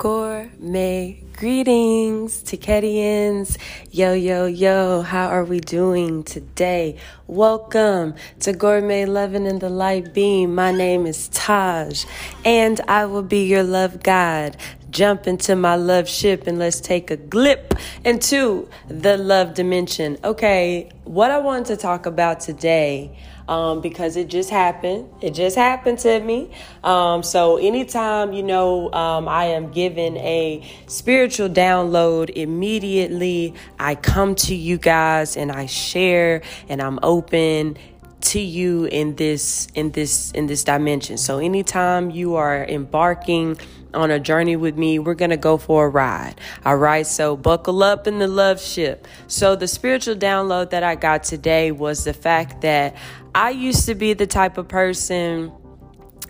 Gourmet greetings, to Tiketians. Yo, yo, yo, how are we doing today? Welcome to Gourmet Loving in the Light Beam. My name is Taj, and I will be your love guide. Jump into my love ship and let's take a glip into the love dimension. Okay, what I want to talk about today um, because it just happened. It just happened to me. Um, so anytime, you know, um, I am given a spiritual download, immediately I come to you guys and I share and I'm open to you in this in this in this dimension. So anytime you are embarking on a journey with me, we're going to go for a ride. All right. So buckle up in the love ship. So the spiritual download that I got today was the fact that I used to be the type of person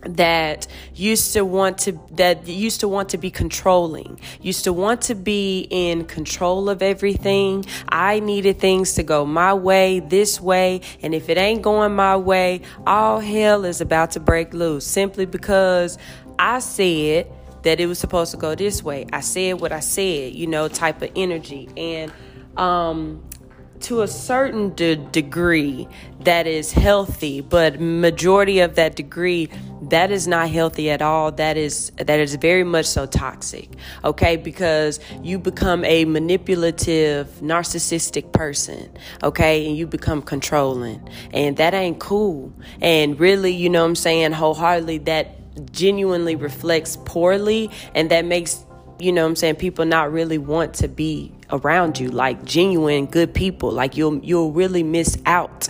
that used to want to that used to want to be controlling used to want to be in control of everything i needed things to go my way this way and if it ain't going my way all hell is about to break loose simply because i said that it was supposed to go this way. I said what i said you know type of energy. And um to a certain de- degree that is healthy but majority of that degree that is not healthy at all. That is that is very much so toxic okay? Because you become a manipulative narcissistic person okay? And you become controlling. And that ain't cool. And really you know what i'm saying? Wholeheartedly that genuinely reflects poorly and that makes you know i'm saying people not really want to be around you, like genuine good people. Like you'll you'll really miss out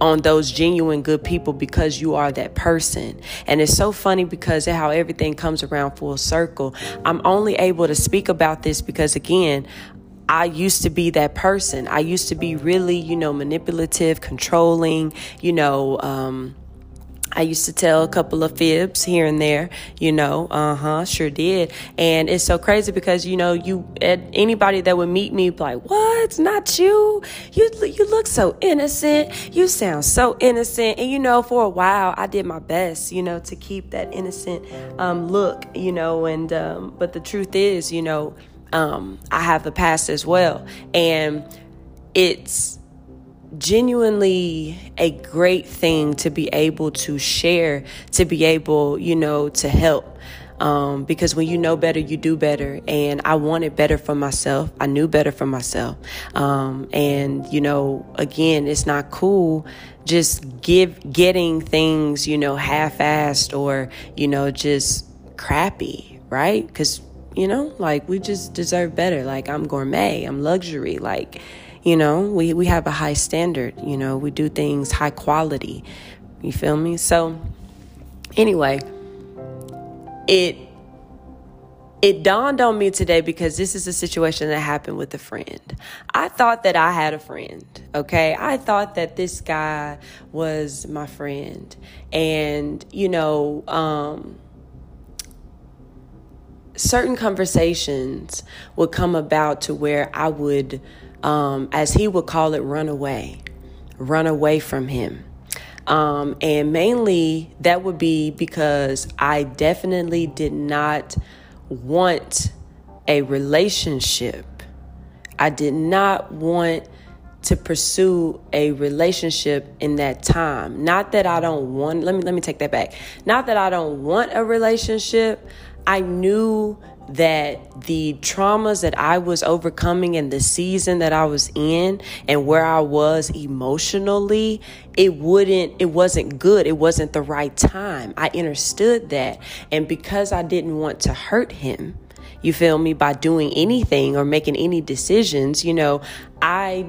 on those genuine good people because you are that person. And it's so funny because of how everything comes around full circle. I'm only able to speak about this because again, I used to be that person. I used to be really, you know, manipulative, controlling, you know, um, I used to tell a couple of fibs here and there, you know, uh huh, sure did. And it's so crazy because, you know, you, anybody that would meet me, be like, what? Not you? You, you look so innocent. You sound so innocent. And, you know, for a while, I did my best, you know, to keep that innocent, um, look, you know, and, um, but the truth is, you know, um, I have a past as well. And it's, genuinely a great thing to be able to share, to be able, you know, to help. Um, because when you know better, you do better. And I wanted better for myself. I knew better for myself. Um, and, you know, again, it's not cool just give getting things, you know, half-assed or, you know, just crappy, right? Because, you know, like we just deserve better. Like I'm gourmet, I'm luxury. Like, you know, we, we have a high standard, you know, we do things high quality. You feel me? So anyway, it it dawned on me today because this is a situation that happened with a friend. I thought that I had a friend, okay? I thought that this guy was my friend. And, you know, um, certain conversations would come about to where I would um, as he would call it, run away, run away from him. Um, and mainly that would be because I definitely did not want a relationship. I did not want to pursue a relationship in that time. Not that I don't want let me let me take that back. Not that I don't want a relationship. I knew that the traumas that I was overcoming and the season that I was in and where I was emotionally, it wouldn't, it wasn't good. It wasn't the right time. I understood that. And because I didn't want to hurt him, you feel me, by doing anything or making any decisions, you know, I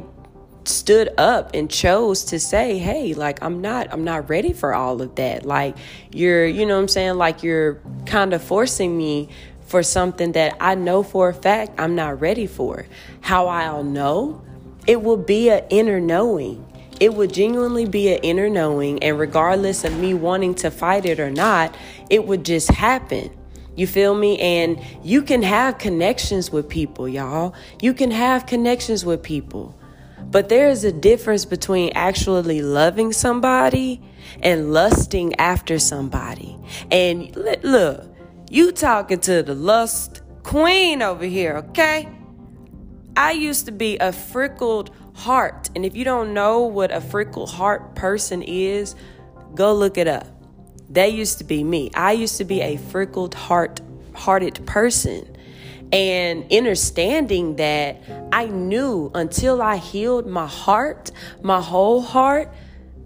stood up and chose to say hey like i'm not i'm not ready for all of that like you're you know what i'm saying like you're kind of forcing me for something that I know for a fact I'm not ready for. How I'll know? It will be an inner knowing. It would genuinely be an inner knowing, and regardless of me wanting to fight it or not, it would just happen. You feel me? And you can have connections with people, y'all. You can have connections with people. But there is a difference between actually loving somebody and lusting after somebody. And look, you talking to the lust queen over here, okay? I used to be a freckled heart. And if you don't know what a freckled heart person is, go look it up. That used to be me. I used to be a freckled heart hearted person. And understanding that I knew until I healed my heart, my whole heart,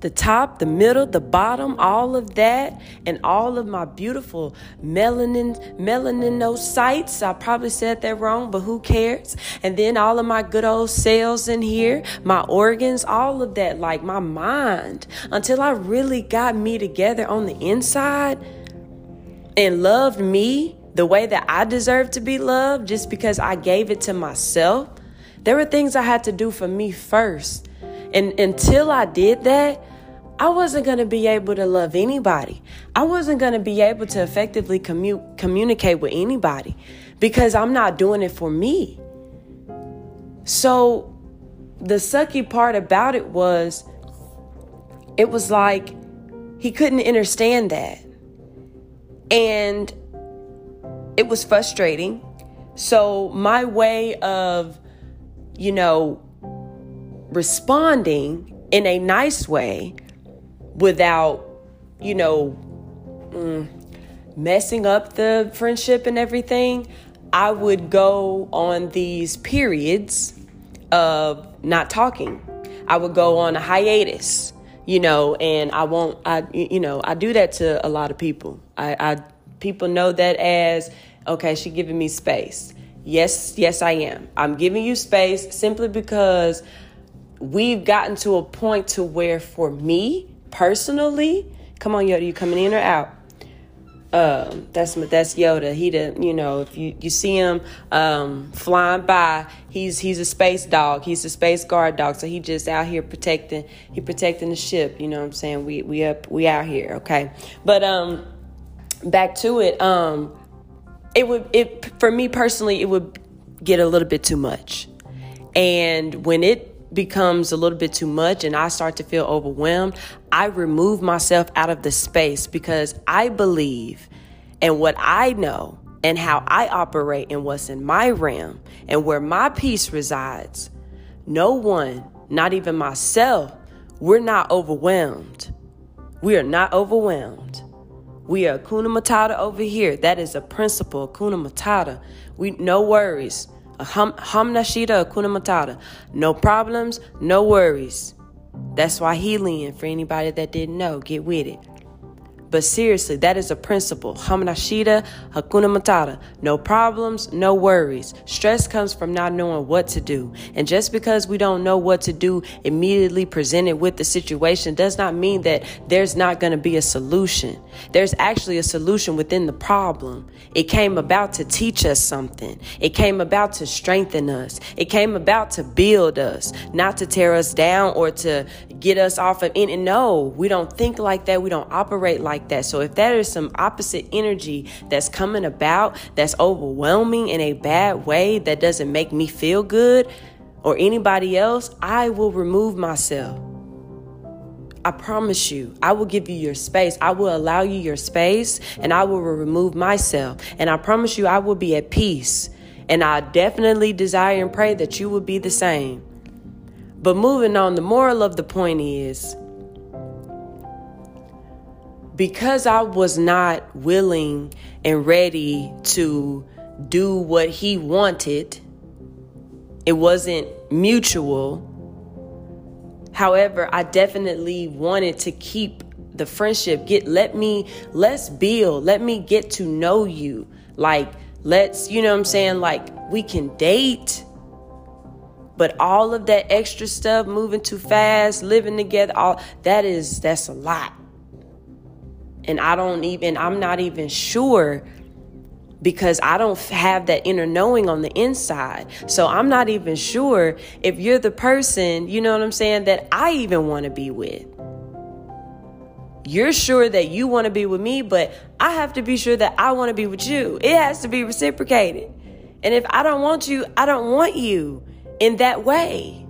the top, the middle, the bottom, all of that, and all of my beautiful melanin melaninocytes. I probably said that wrong, but who cares? And then all of my good old cells in here, my organs, all of that, like my mind, until I really got me together on the inside and loved me the way that I deserve to be loved just because I gave it to myself. There were things I had to do for me first. And until I did that, I wasn't going to be able to love anybody. I wasn't going to be able to effectively commu- communicate with anybody because I'm not doing it for me. So the sucky part about it was, it was like he couldn't understand that. And it was frustrating. So my way of, you know, responding in a nice way without, you know, mm, messing up the friendship and everything, I would go on these periods of not talking. I would go on a hiatus, you know, and I won't, I, you know, I do that to a lot of people. I, I people know that as, okay, she giving me space. Yes, yes, I am. I'm giving you space simply because we've gotten to a point to where for me, personally, come on, Yoda, you coming in or out? Um, that's that's Yoda. He the you know if you, you see him um, flying by, he's he's a space dog. He's a space guard dog. So he just out here protecting he protecting the ship. You know what I'm saying? We we up we out here. Okay, but um, back to it. Um, it would it for me personally it would get a little bit too much, and when it becomes a little bit too much and I start to feel overwhelmed, I remove myself out of the space because I believe in what I know and how I operate and what's in my realm and where my peace resides. No one, not even myself, we're not overwhelmed. We are not overwhelmed. We are Kuna Matata over here. That is a principle, Kuna Matata. We no worries. Hamnashita Akuna Matata. No problems, no worries. That's why healing, for anybody that didn't know, get with it. But seriously, that is a principle. Hamanashita, Hakuna Matata. No problems, no worries. Stress comes from not knowing what to do. And just because we don't know what to do immediately presented with the situation does not mean that there's not going to be a solution. There's actually a solution within the problem. It came about to teach us something. It came about to strengthen us. It came about to build us, not to tear us down or to get us off of any. No, we don't think like that. We don't operate like that. So if there is some opposite energy that's coming about that's overwhelming in a bad way that doesn't make me feel good or anybody else, I will remove myself. I promise you, I will give you your space. I will allow you your space and I will remove myself. And I promise you, I will be at peace. And I definitely desire and pray that you will be the same. But moving on, the moral of the point is because I was not willing and ready to do what he wanted, it wasn't mutual. However, I definitely wanted to keep the friendship. Get let me let's build. Let me get to know you. Like let's, you know what I'm saying? Like we can date. But all of that extra stuff, moving too fast, living together, all that is that's a lot. And I don't even, I'm not even sure because I don't have that inner knowing on the inside. So I'm not even sure if you're the person, you know what I'm saying, that I even want to be with. You're sure that you want to be with me, but I have to be sure that I want to be with you. It has to be reciprocated. And if I don't want you, I don't want you in that way.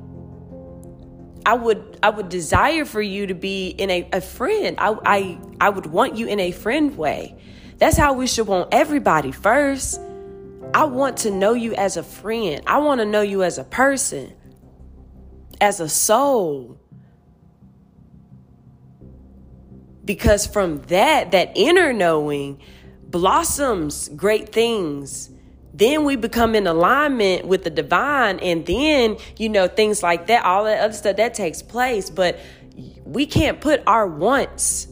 I would I would desire for you to be in a, a friend. I, I I would want you in a friend way. That's how we should want everybody first. I want to know you as a friend. I want to know you as a person, as a soul. Because from that, that inner knowing blossoms great things. Then we become in alignment with the divine, and then, you know, things like that, all that other stuff that takes place. But we can't put our wants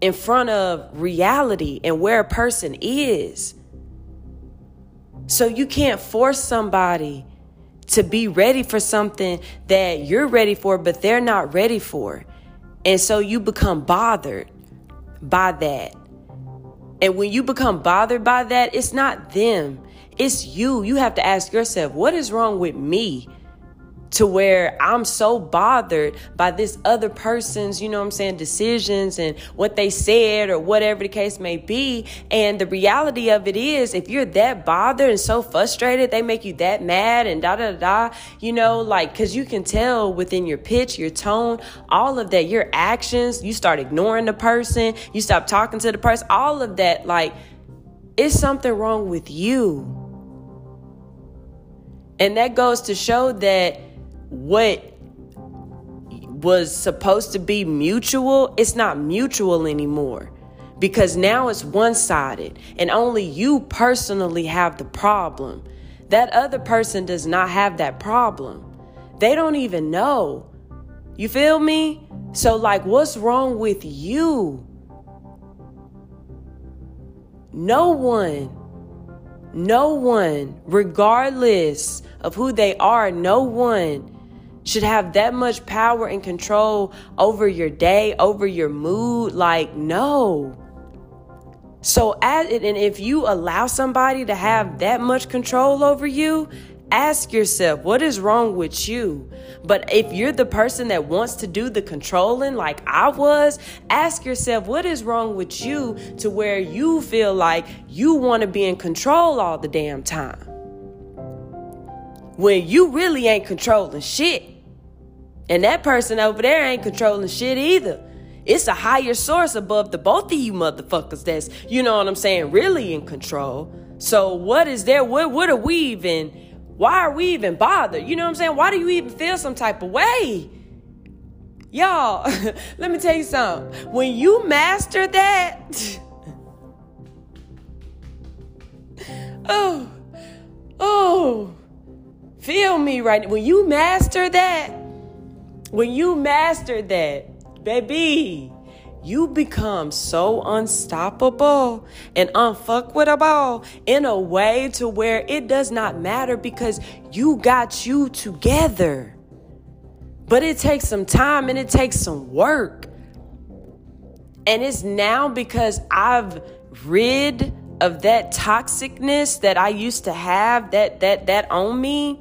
in front of reality and where a person is. So you can't force somebody to be ready for something that you're ready for, but they're not ready for. And so you become bothered by that. And when you become bothered by that, it's not them, it's you. You have to ask yourself, what is wrong with me? To where I'm so bothered by this other person's, you know what I'm saying, decisions and what they said or whatever the case may be. And the reality of it is, if you're that bothered and so frustrated, they make you that mad and da da da, you know, like, cause you can tell within your pitch, your tone, all of that, your actions, you start ignoring the person, you stop talking to the person, all of that, like, it's something wrong with you. And that goes to show that what was supposed to be mutual, it's not mutual anymore. Because now it's one sided and only you personally have the problem. That other person does not have that problem. They don't even know. You feel me? So, like, what's wrong with you? No one, no one, regardless of who they are, no one should have that much power and control over your day, over your mood. Like, no. So, as, and if you allow somebody to have that much control over you, ask yourself, what is wrong with you? But if you're the person that wants to do the controlling, like I was, ask yourself, what is wrong with you to where you feel like you want to be in control all the damn time? When you really ain't controlling shit. And that person over there ain't controlling shit either. It's a higher source above the both of you motherfuckers that's, you know what I'm saying, really in control. So what is there? What what are we even? Why are we even bothered? You know what I'm saying? Why do you even feel some type of way? Y'all, let me tell you something. When you master that, oh, oh, feel me right. When you master that, when you master that, baby, you become so unstoppable and unfuckwittable in a way to where it does not matter because you got you together. But it takes some time and it takes some work. And it's now because I've rid of that toxicness that I used to have that that that on me.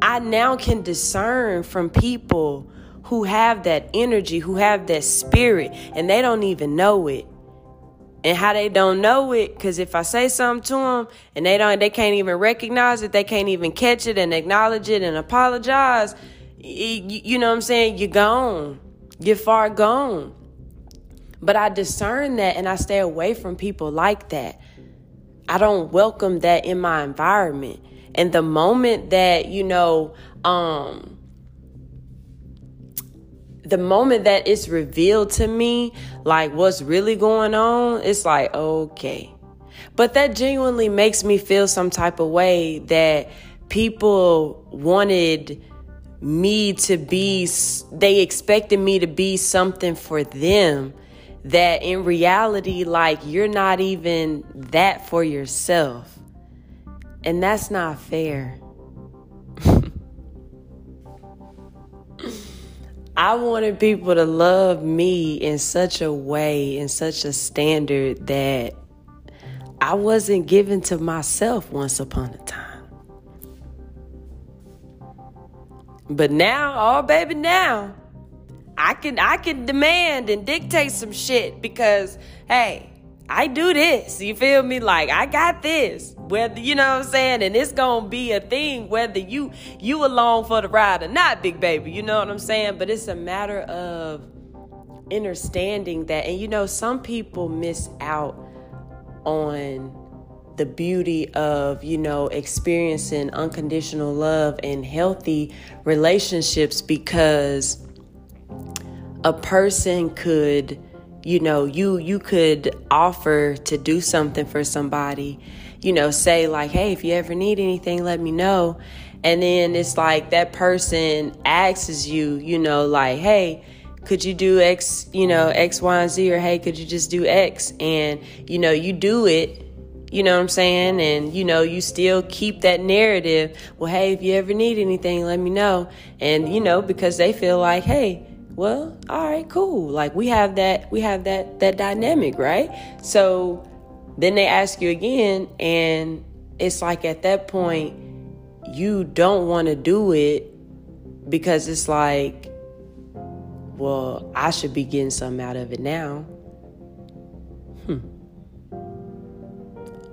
I now can discern from people who have that energy, who have that spirit, and they don't even know it. And how they don't know it, because if I say something to them and they don't, they can't even recognize it, they can't even catch it and acknowledge it and apologize. You know what I'm saying? You're gone. You're far gone. But I discern that and I stay away from people like that. I don't welcome that in my environment. And the moment that, you know, um, the moment that it's revealed to me, like what's really going on, it's like, okay. But that genuinely makes me feel some type of way that people wanted me to be, they expected me to be something for them that in reality, like you're not even that for yourself. And that's not fair. I wanted people to love me in such a way, in such a standard that I wasn't given to myself once upon a time. But now, oh baby, now I can I can demand and dictate some shit because hey, I do this. You feel me? Like I got this. Whether you know what I'm saying, and it's gonna be a thing whether you you along for the ride or not, big baby. You know what I'm saying? But it's a matter of understanding that, and you know, some people miss out on the beauty of, you know, experiencing unconditional love and healthy relationships because a person could, you know, you you could offer to do something for somebody, you know, say like, "Hey, if you ever need anything, let me know." And then it's like that person asks you, you know, like, "Hey, could you do X, you know, X, Y, and Z, or hey, could you just do X? And, you know, you do it, you know what I'm saying? And, you know, you still keep that narrative. Well, hey, if you ever need anything, let me know. And, you know, because they feel like, hey, well, all right, cool. Like we have that, we have that, that dynamic, right? So then they ask you again, and it's like at that point, you don't want to do it because it's like, well, I should be getting something out of it now. Hmm.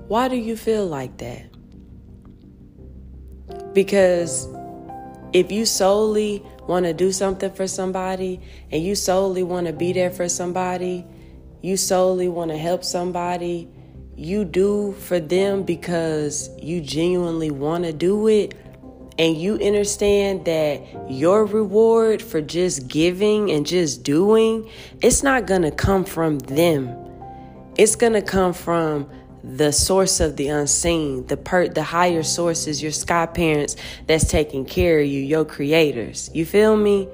Why do you feel like that? Because if you solely want to do something for somebody and you solely want to be there for somebody, you solely want to help somebody, you do for them because you genuinely want to do it and you understand that your reward for just giving and just doing, it's not going to come from them. It's going to come from the source of the unseen, the per the higher sources, your sky parents that's taking care of you, your creators. You feel me?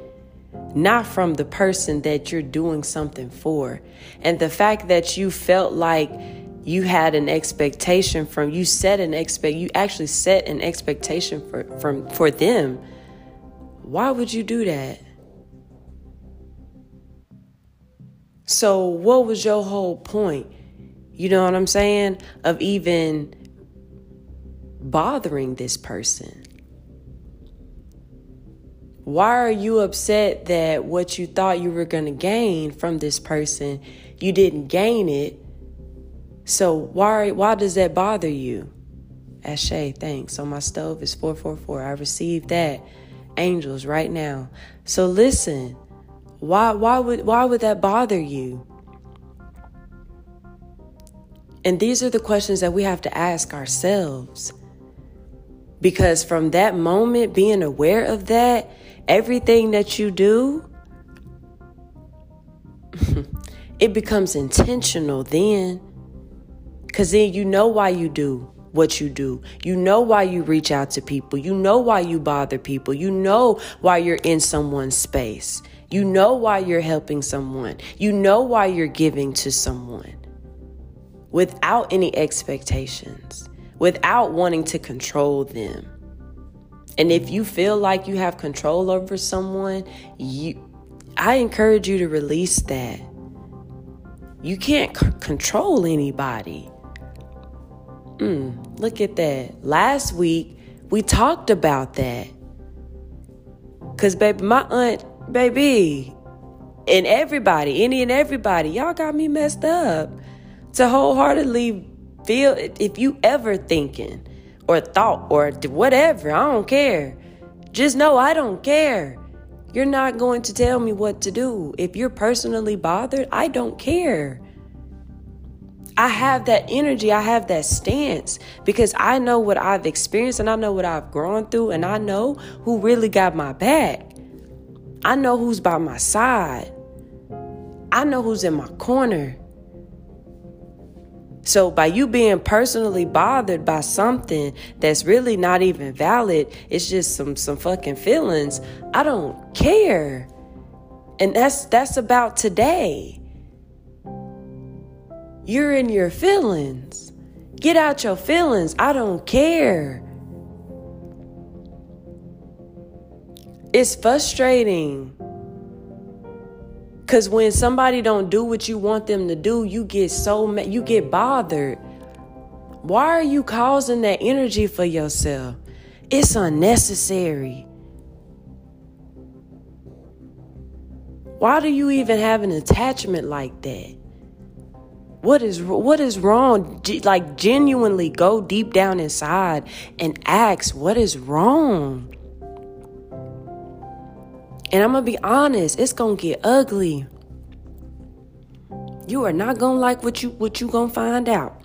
Not from the person that you're doing something for. And the fact that you felt like you had an expectation from you set an expect you actually set an expectation for from for them why would you do that so what was your whole point you know what i'm saying of even bothering this person why are you upset that what you thought you were going to gain from this person you didn't gain it so why why does that bother you? Ashay, thanks. So my stove is 444. I received that. Angels right now. So listen, why why would why would that bother you? And these are the questions that we have to ask ourselves. Because from that moment, being aware of that, everything that you do, it becomes intentional then. Because then you know why you do what you do. You know why you reach out to people. You know why you bother people. You know why you're in someone's space. You know why you're helping someone. You know why you're giving to someone without any expectations, without wanting to control them. And if you feel like you have control over someone, you I encourage you to release that. You can't c- control anybody. Mm, look at that. Last week, we talked about that. Because, baby, my aunt, baby, and everybody, any and everybody, y'all got me messed up to wholeheartedly feel if you ever thinking or thought or whatever, I don't care. Just know I don't care. You're not going to tell me what to do. If you're personally bothered, I don't care. I have that energy, I have that stance because I know what I've experienced and I know what I've grown through and I know who really got my back. I know who's by my side. I know who's in my corner. So, by you being personally bothered by something that's really not even valid, it's just some some fucking feelings. I don't care. And that's that's about today. You're in your feelings. Get out your feelings. I don't care. It's frustrating. Cuz when somebody don't do what you want them to do, you get so mad, you get bothered. Why are you causing that energy for yourself? It's unnecessary. Why do you even have an attachment like that? What is what is wrong? Like genuinely go deep down inside and ask what is wrong. And I'm going to be honest, it's going to get ugly. You are not going to like what you what you going to find out.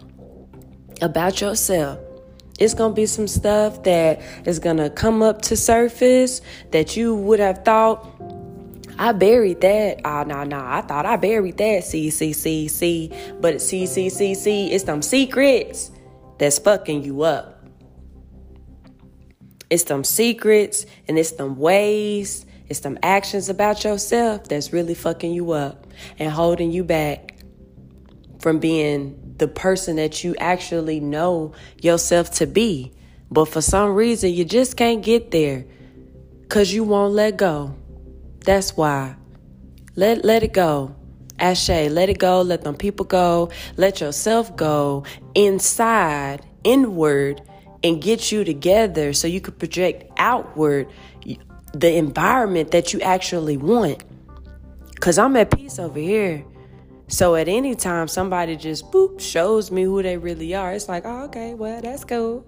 about yourself. It's going to be some stuff that is going to come up to surface that you would have thought, I buried that. Oh, no, no. I thought I buried that. See, see, see, see. But it's see, see, see, see. It's them secrets that's fucking you up. It's them secrets and it's them ways, it's some actions about yourself that's really fucking you up and holding you back from being the person that you actually know yourself to be. But for some reason, you just can't get there because you won't let go. That's why. Let, let it go. Ashe, let it go. Let them people go. Let yourself go inside, inward, and get you together so you could project outward the environment that you actually want. Because I'm at peace over here. So at any time somebody just boop shows me who they really are, it's like, oh, okay, well, that's cool.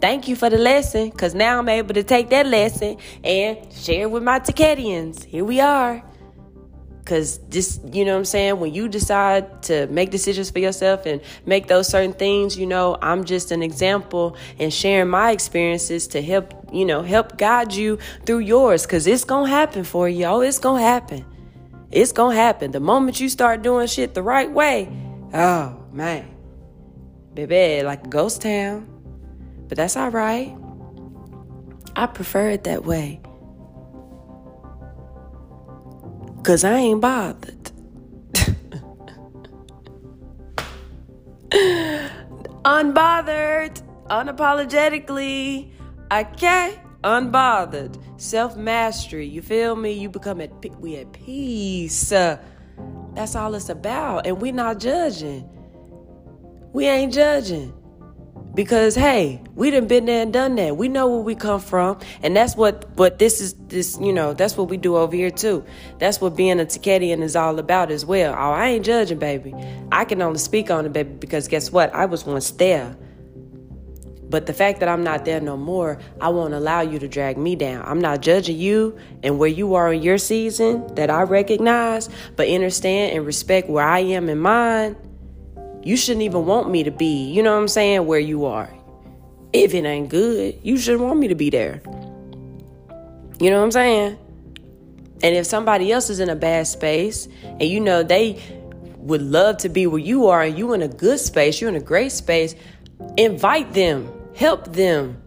Thank you for the lesson, because now I'm able to take that lesson and share with my Ticadians. Here we are. Because this, you know what I'm saying? When you decide to make decisions for yourself and make those certain things, you know, I'm just an example and sharing my experiences to help, you know, help guide you through yours. Because it's going to happen for you. Oh, it's going to happen. It's gonna happen. The moment you start doing shit the right way, oh man. Baby, like a ghost town. But that's all right. I prefer it that way. Cause I ain't bothered. Unbothered, unapologetically. Okay? unbothered, self mastery. You feel me? You become at we at peace. Uh, that's all it's about, and we're not judging. We ain't judging because hey, we done been there and done that. We know where we come from, and that's what what this is. This you know that's what we do over here too. That's what being a Ticadian is all about as well. Oh, I ain't judging, baby. I can only speak on it, baby, because guess what? I was once there. But the fact that I'm not there no more, I won't allow you to drag me down. I'm not judging you and where you are in your season that I recognize, but understand and respect where I am in mine. You shouldn't even want me to be, you know what I'm saying, where you are. If it ain't good, you shouldn't want me to be there. You know what I'm saying? And if somebody else is in a bad space and you know they would love to be where you are and you in a good space, you're in a great space, invite them Help them.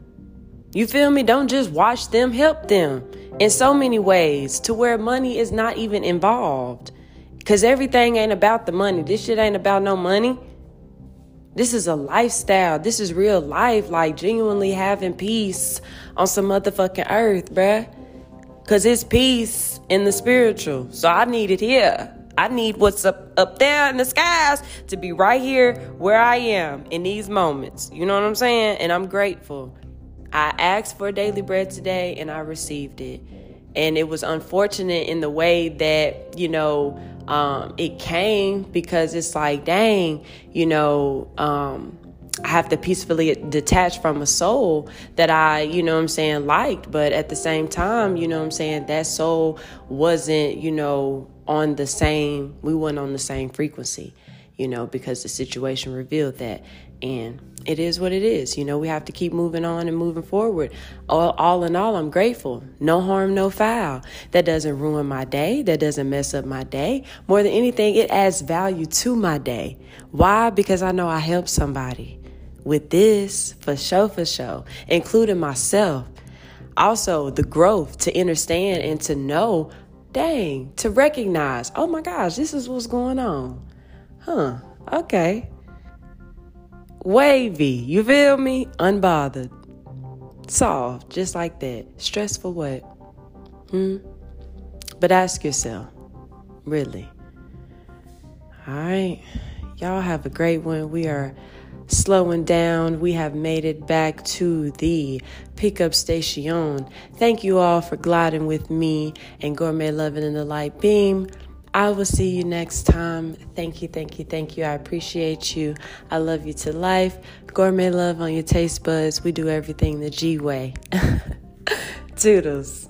You feel me? Don't just watch them, help them in so many ways to where money is not even involved. Because everything ain't about the money. This shit ain't about no money. This is a lifestyle. This is real life, like genuinely having peace on some motherfucking earth, bruh. Because it's peace in the spiritual. So I need it here. I need what's up up there in the skies to be right here where I am in these moments. You know what I'm saying? And I'm grateful. I asked for daily bread today and I received it. And it was unfortunate in the way that, you know, um, it came because it's like, dang, you know, um, I have to peacefully detach from a soul that I, you know I'm saying, liked. But at the same time, you know I'm saying, that soul wasn't, you know, on the same, we weren't on the same frequency, you know, because the situation revealed that. And it is what it is. You know, we have to keep moving on and moving forward. All, all in all, I'm grateful. No harm, no foul. That doesn't ruin my day. That doesn't mess up my day. More than anything, it adds value to my day. Why? Because I know I helped somebody with this for show for show, including myself. Also, the growth to understand and to know dang, to recognize, oh my gosh, this is what's going on. Huh, okay. Wavy, you feel me? Unbothered. Solved, just like that. Stress for what? Hmm? But ask yourself, really. All right. Y'all have a great one. We are slowing down. We have made it back to the pickup station. Thank you all for gliding with me and gourmet loving in the light beam. I will see you next time. Thank you, thank you, thank you. I appreciate you. I love you to life. Gourmet love on your taste buds. We do everything the G way. Toodles.